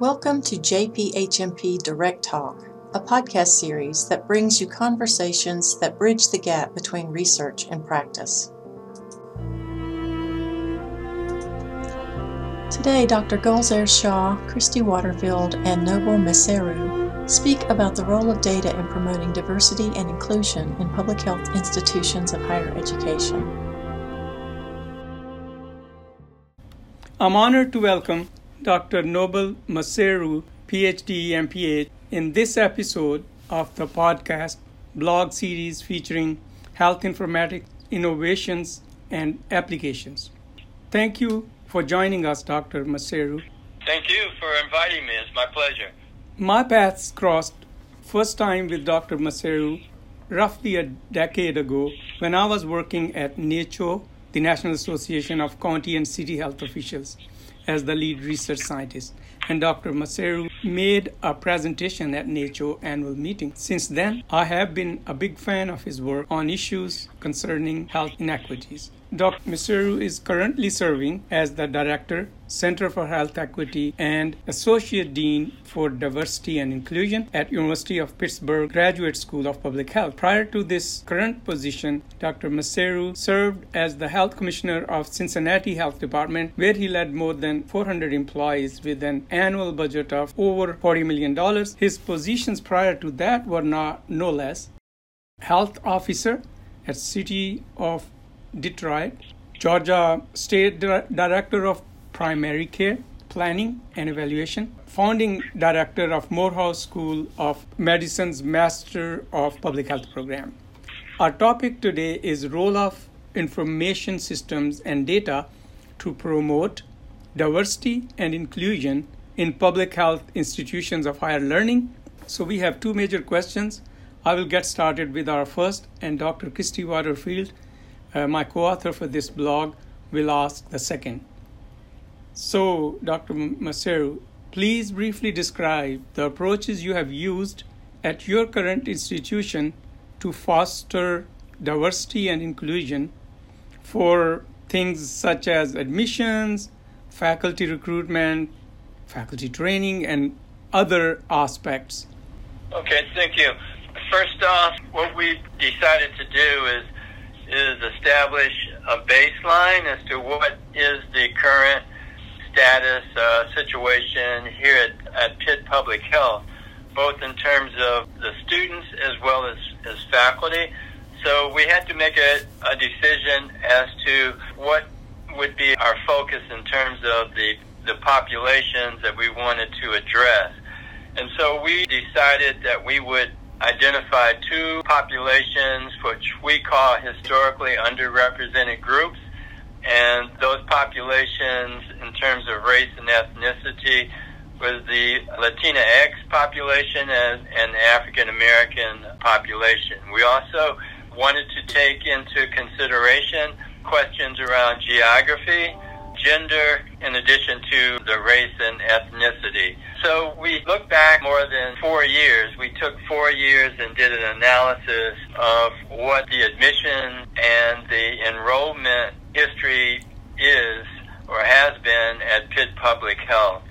Welcome to JPHMP Direct Talk, a podcast series that brings you conversations that bridge the gap between research and practice. Today, Dr. Gulzar Shah, Kristie Waterfield, and Noble Maseru speak about the role of data in promoting diversity and inclusion in public health institutions of higher education. I'm honored to welcome Dr. Noble Maseru, PhD, MPH, in this episode of the podcast blog series featuring health informatics innovations and applications. Thank you for joining us, Dr. Maseru. Thank you for inviting me. It's my pleasure. My paths crossed first time with Dr. Maseru roughly a decade ago when I was working at NACCHO, the National Association of County and City Health Officials, as the lead research scientist and Dr. Maseru made a presentation at NACCHO annual meeting. Since then, I have been a big fan of his work on issues concerning health inequities. Dr. Maseru is currently serving as the Director, Center for Health Equity, and Associate Dean for Diversity and Inclusion at University of Pittsburgh Graduate School of Public Health. Prior to this current position, Dr. Maseru served as the Health Commissioner of Cincinnati Health Department, where he led more than 400 employees with an annual budget of over $40 million. His positions prior to that were not no less health officer at City of Detroit, Georgia State Director of Primary Care, Planning and Evaluation, founding director of Morehouse School of Medicine's Master of Public Health Program. Our topic today is role of information systems and data to promote diversity and inclusion in public health institutions of higher learning. So we have two major questions. I will get started with our first, and Dr. Kristie Waterfield uh, my co author for this blog, will ask the second. So, Dr. Maseru, please briefly describe the approaches you have used at your current institution to foster diversity and inclusion for things such as admissions, faculty recruitment, faculty training, and other aspects. Okay, thank you. First off, what we decided to do is is establish a baseline as to what is the current status uh, situation here at, at Pitt Public Health, both in terms of the students as well as, as faculty. So we had to make a, a decision as to what would be our focus in terms of the, the populations that we wanted to address. And so we decided that we would identified two populations which we call historically underrepresented groups. And those populations, in terms of race and ethnicity, was the Latina X population and, and the African American population. We also wanted to take into consideration questions around geography, gender, in addition to the race and ethnicity. So we look back more than four years. We took four years and did an analysis of what the admission and the enrollment history is or has been at Pitt Public Health.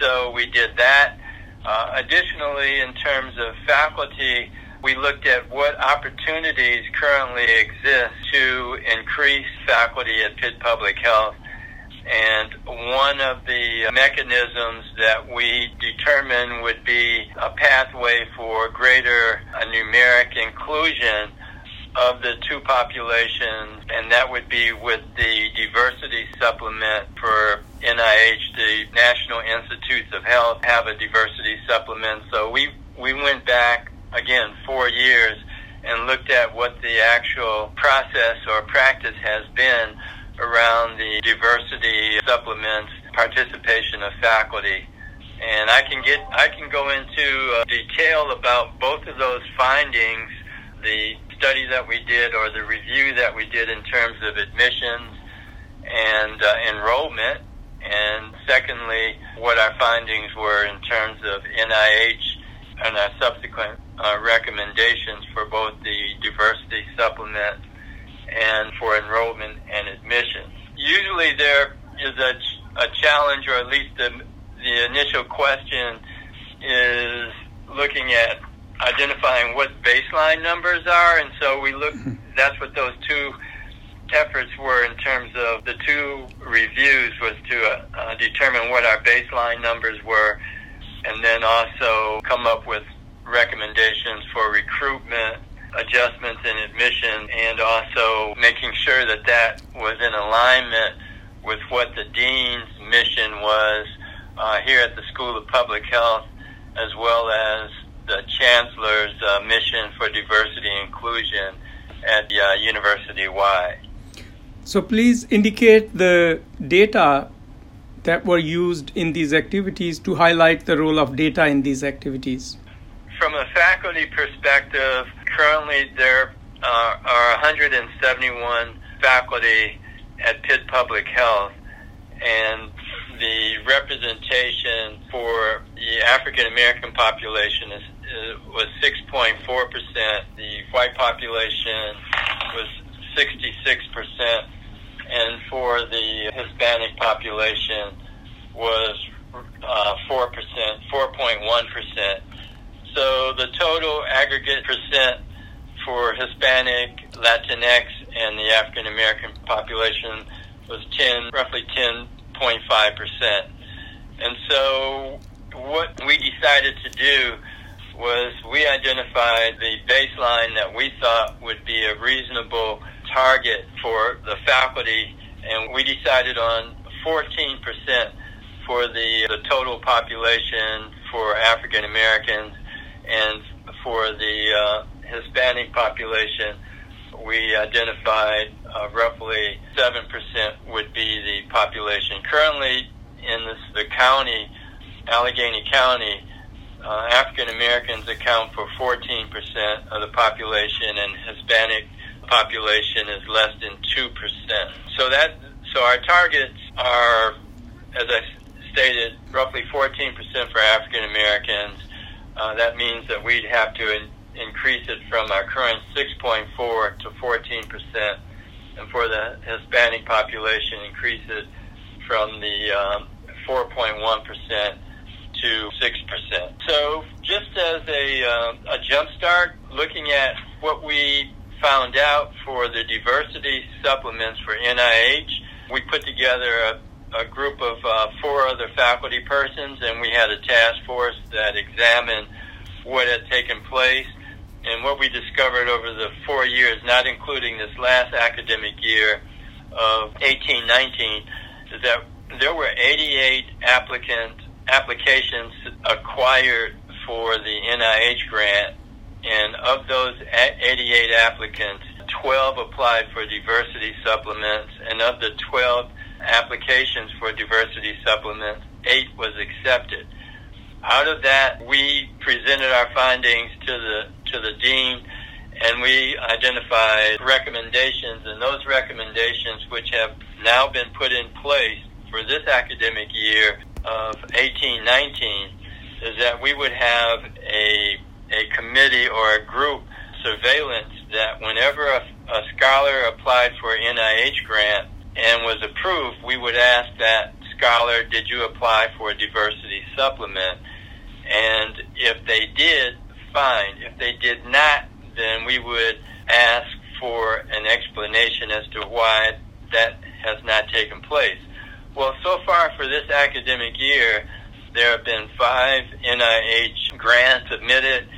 So we did that. Uh, additionally, in terms of faculty, we looked at what opportunities currently exist to increase faculty at Pitt Public Health and one of the mechanisms that we determined would be a pathway for greater uh, numeric inclusion of the two populations, and that would be with the diversity supplement for NIH, the National Institutes of Health have a diversity supplement. So we we went back again four years and looked at what the actual process or practice has been around the diversity supplements participation of faculty. And I can get I can go into uh, detail about both of those findings, the study that we did or the review that we did in terms of admissions and uh, enrollment, and secondly, what our findings were in terms of NIH and our subsequent uh, recommendations for both the diversity supplement and for enrollment and admissions. Usually there is a, a challenge, or at least the, the initial question is looking at identifying what baseline numbers are, and so we look. Mm-hmm. That's what those two efforts were in terms of the two reviews was to uh, uh, determine what our baseline numbers were, and then also come up with recommendations for recruitment adjustments in admission and also making sure that that was in alignment with what the dean's mission was uh, here at the School of Public Health, as well as the chancellor's uh, mission for diversity and inclusion at the uh, university wide. So please indicate the data that were used in these activities to highlight the role of data in these activities. From a faculty perspective, currently there uh, are 171 faculty at Pitt Public Health, and the representation for the African American population is, uh, was 6.4 percent. The white population was 66 percent, and for the Hispanic population was uh, four percent, 4.1 percent. So the total aggregate percent for Hispanic, Latinx, and the African American population was 10, roughly 10.5 percent. And so what we decided to do was we identified the baseline that we thought would be a reasonable target for the faculty, and we decided on 14 percent for the, the total population for African Americans and for the uh, Hispanic population, we identified uh, roughly 7% would be the population. Currently, in this, the county, Allegheny County, uh, African Americans account for 14% of the population, and Hispanic population is less than 2%. So that so our targets are, as I stated, roughly 14% for African Americans. Uh, that means that we'd have to in, increase it from our current 6.4 to 14 percent, and for the Hispanic population, increase it from the um, 4.1 percent to 6 percent. So, just as a uh, a jump start, looking at what we found out for the diversity supplements for NIH, we put together a a group of uh, four other faculty persons, and we had a task force that examined what had taken place. And what we discovered over the four years, not including this last academic year of 1819, is that there were 88 applicant applications acquired for the NIH grant, and of those 88 applicants, 12 applied for diversity supplements, and of the 12 applications for diversity supplements, eight was accepted. Out of that, we presented our findings to the to the dean, and we identified recommendations, and those recommendations, which have now been put in place for this academic year of 1819, is that we would have a a committee or a group surveillance that whenever a, a scholar applied for an NIH grant and was approved, we would ask that scholar, did you apply for a diversity supplement? And if they did, fine. If they did not, then we would ask for an explanation as to why that has not taken place. Well, so far for this academic year, there have been five NIH grants submitted,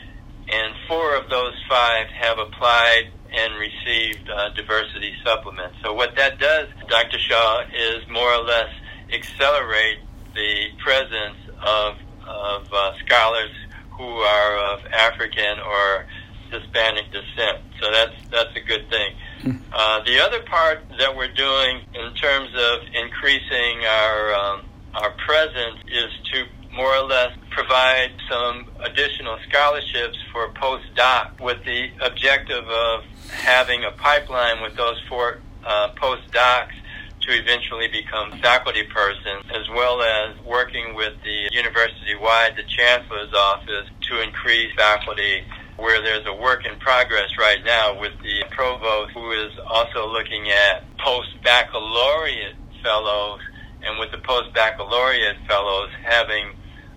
and four of those five have applied and received uh, diversity supplements. So what that does, Dr. Shah, is more or less accelerate the presence of, of uh, scholars who are of African or Hispanic descent. So that's that's a good thing. Hmm. Uh, the other part that we're doing in terms of increasing our um, our presence is to more or less provide some additional scholarships for postdoc with the objective of having a pipeline with those four uh, postdocs to eventually become faculty persons, as well as working with the university-wide, the chancellor's office, to increase faculty where there's a work in progress right now with the provost who is also looking at post-baccalaureate fellows and with the post baccalaureate fellows having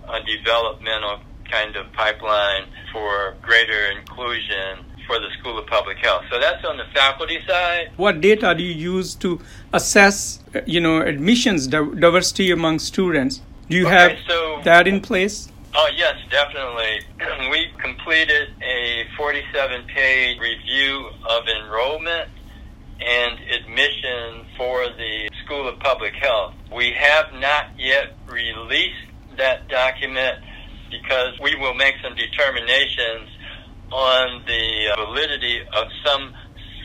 a developmental kind of pipeline for greater inclusion for the School of Public Health. So that's on the faculty side. What data do you use to assess, uh, you know, admissions diversity among students? Do you okay, have so, that in place? Oh, yes, definitely. we completed a 47 page review of enrollment and admission for the School of Public Health. We have not yet released that document because we will make some determinations on the validity of some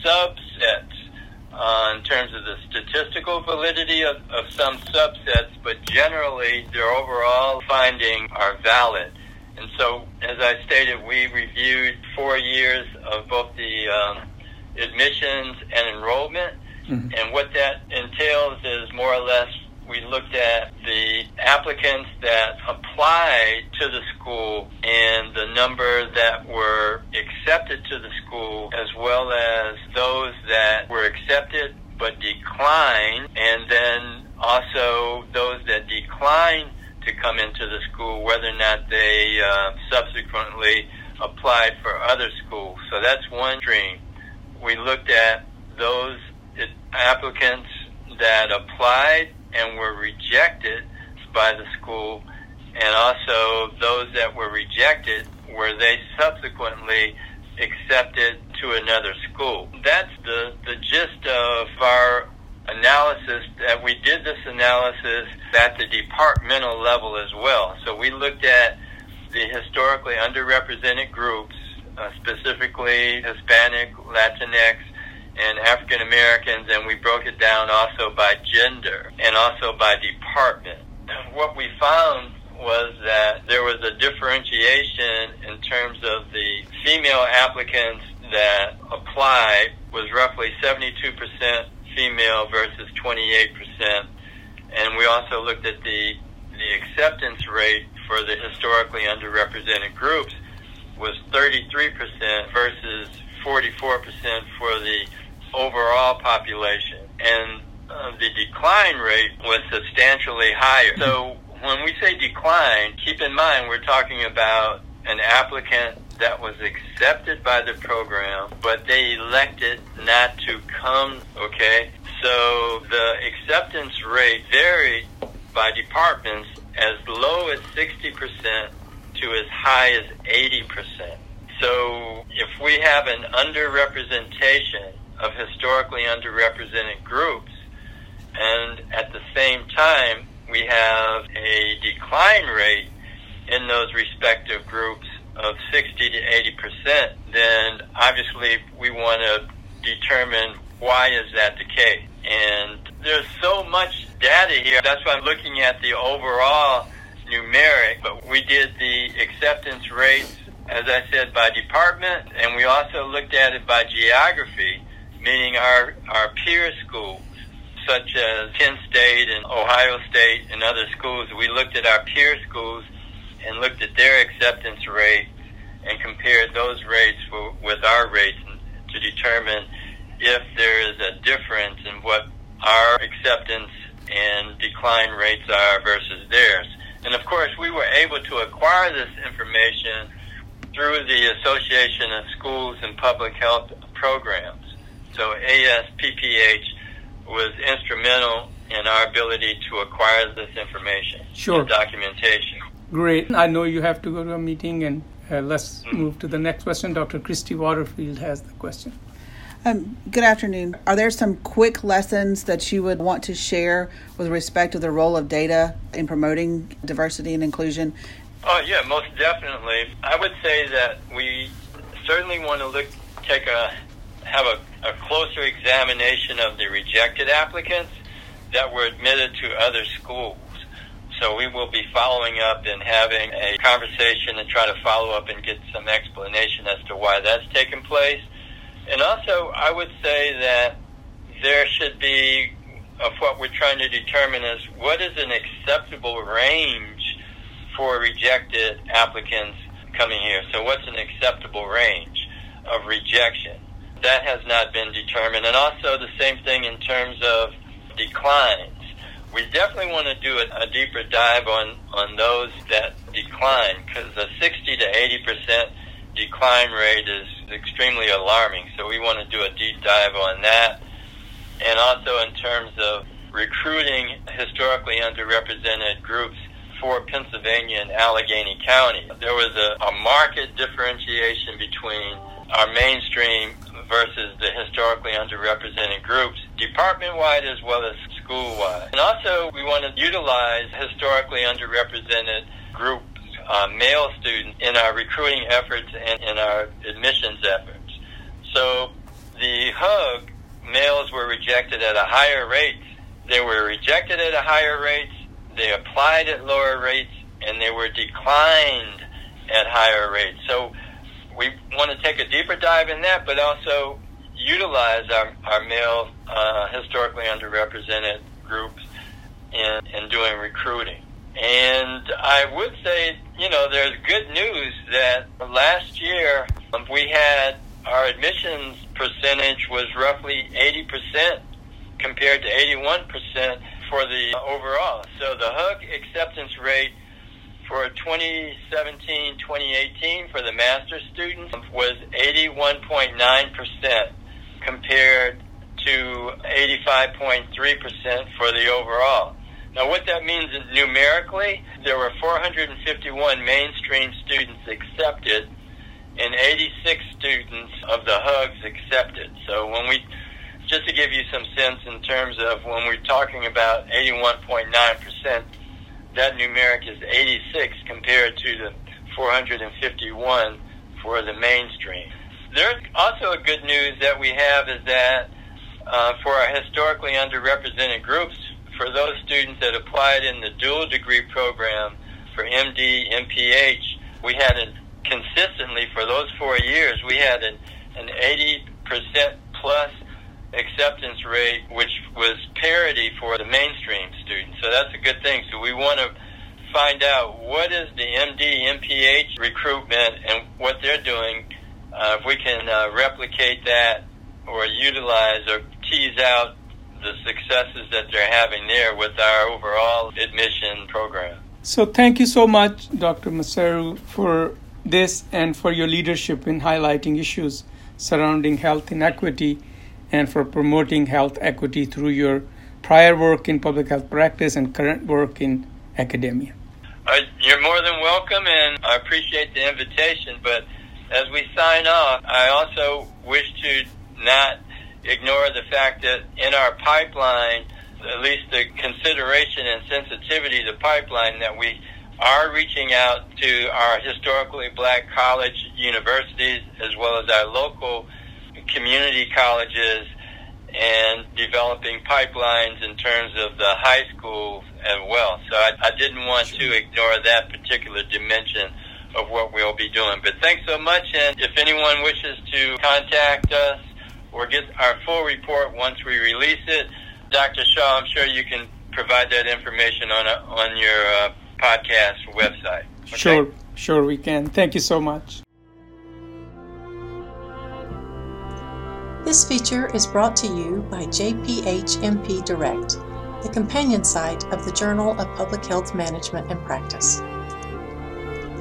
subsets uh, in terms of the statistical validity of, of some subsets, but generally their overall findings are valid. And so, as I stated, we reviewed four years of both the um, admissions and enrollment. Mm-hmm. And what that entails is more or less we looked at the applicants that applied to the school and the number that were accepted to the school, as well as those that were accepted but declined, and then also those that declined to come into the school, whether or not they uh, subsequently applied for other schools. So that's one stream. We looked at those applicants that applied and were rejected by the school, and also those that were rejected were they subsequently accepted to another school. That's the, the gist of our analysis that we did this analysis at the departmental level as well. So we looked at the historically underrepresented groups, uh, specifically Hispanic, Latinx, and African Americans, and we broke it down also by gender and also by department. What we found was that there was a differentiation in terms of the female applicants that applied was roughly 72% female versus 28%. And we also looked at the, the acceptance rate for the historically underrepresented groups was 33% versus 44% for the overall population. And uh, the decline rate was substantially higher. So when we say decline, keep in mind we're talking about an applicant that was accepted by the program, but they elected not to come, okay? So the acceptance rate varied by departments as low as 60% to as high as 80%. So if we have an underrepresentation of historically underrepresented groups. And at the same time, we have a decline rate in those respective groups of 60 to 80 percent, then obviously we want to determine why is that the case. And there's so much data here. That's why I'm looking at the overall numeric, but we did the acceptance rates, as I said, by department, and we also looked at it by geography meaning our, our peer schools, such as Penn State and Ohio State and other schools. We looked at our peer schools and looked at their acceptance rates and compared those rates for, with our rates to determine if there is a difference in what our acceptance and decline rates are versus theirs. And of course, we were able to acquire this information through the Association of Schools and Public Health Programs. So ASPPH was instrumental in our ability to acquire this information, sure. documentation. Great. I know you have to go to a meeting, and uh, let's mm-hmm. move to the next question. Dr. Kristie Waterfield has the question. Um, good afternoon. Are there some quick lessons that you would want to share with respect to the role of data in promoting diversity and inclusion? Oh, yeah, most definitely. I would say that we certainly want to look, take a have a, a closer examination of the rejected applicants that were admitted to other schools. So we will be following up and having a conversation and try to follow up and get some explanation as to why that's taken place. And also, I would say that there should be, of what we're trying to determine is what is an acceptable range for rejected applicants coming here. So what's an acceptable range of rejection? That has not been determined. And also the same thing in terms of declines. we definitely want to do a, a deeper dive on, on those that decline because a 60 to 80 percent decline rate is extremely alarming. So we want to do a deep dive on that. And also in terms of recruiting historically underrepresented groups for Pennsylvania and Allegheny County. There was a, a market differentiation between our mainstream versus the historically underrepresented groups, department wide as well as school wide. And also, we want to utilize historically underrepresented groups, uh, male students in our recruiting efforts and in our admissions efforts. So, the HUG males were rejected at a higher rate. They were rejected at a higher rate, they applied at lower rates, and they were declined at higher rates. So, we want to take a deeper dive in that, but also utilize our, our male, uh, historically underrepresented groups in, in doing recruiting. And I would say, you know, there's good news that last year um, we had our admissions percentage was roughly 80% compared to 81% for the overall. So the HUG acceptance rate for 2017-2018 for the master students was 81.9% compared to 85.3% for the overall. Now, what that means is numerically, there were 451 mainstream students accepted and 86 students of the HUGs accepted. So when we, just to give you some sense in terms of when we're talking about 81.9%, that numeric is 86 compared to the 451 for the mainstream. There's also a good news that we have is that uh, for our historically underrepresented groups, for those students that applied in the dual degree program for MD, MPH, we had consistently for those four years, we had an, an 80% plus acceptance rate, which was parity for the mainstream that's a good thing. So we want to find out what is the MD, MPH recruitment and what they're doing. Uh, if we can uh, replicate that or utilize or tease out the successes that they're having there with our overall admission program. So, thank you so much, Dr. Maseru, for this and for your leadership in highlighting issues surrounding health inequity and for promoting health equity through your prior work in public health practice and current work in academia. Uh, you're more than welcome, and I appreciate the invitation. But as we sign off, I also wish to not ignore the fact that in our pipeline, at least the consideration and sensitivity the pipeline, that we are reaching out to our historically black college universities as well as our local community colleges and developing pipelines in terms of the high schools as well. So I, I didn't want to ignore that particular dimension of what we'll be doing. But thanks so much. And if anyone wishes to contact us or get our full report once we release it, Dr. Shah, I'm sure you can provide that information on a, on your uh, podcast website. Okay? Sure, sure we can. Thank you so much. This feature is brought to you by JPHMP Direct, the companion site of the Journal of Public Health Management and Practice.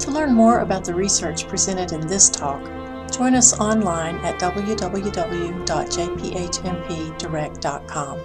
To learn more about the research presented in this talk, join us online at www.jphmpdirect.com.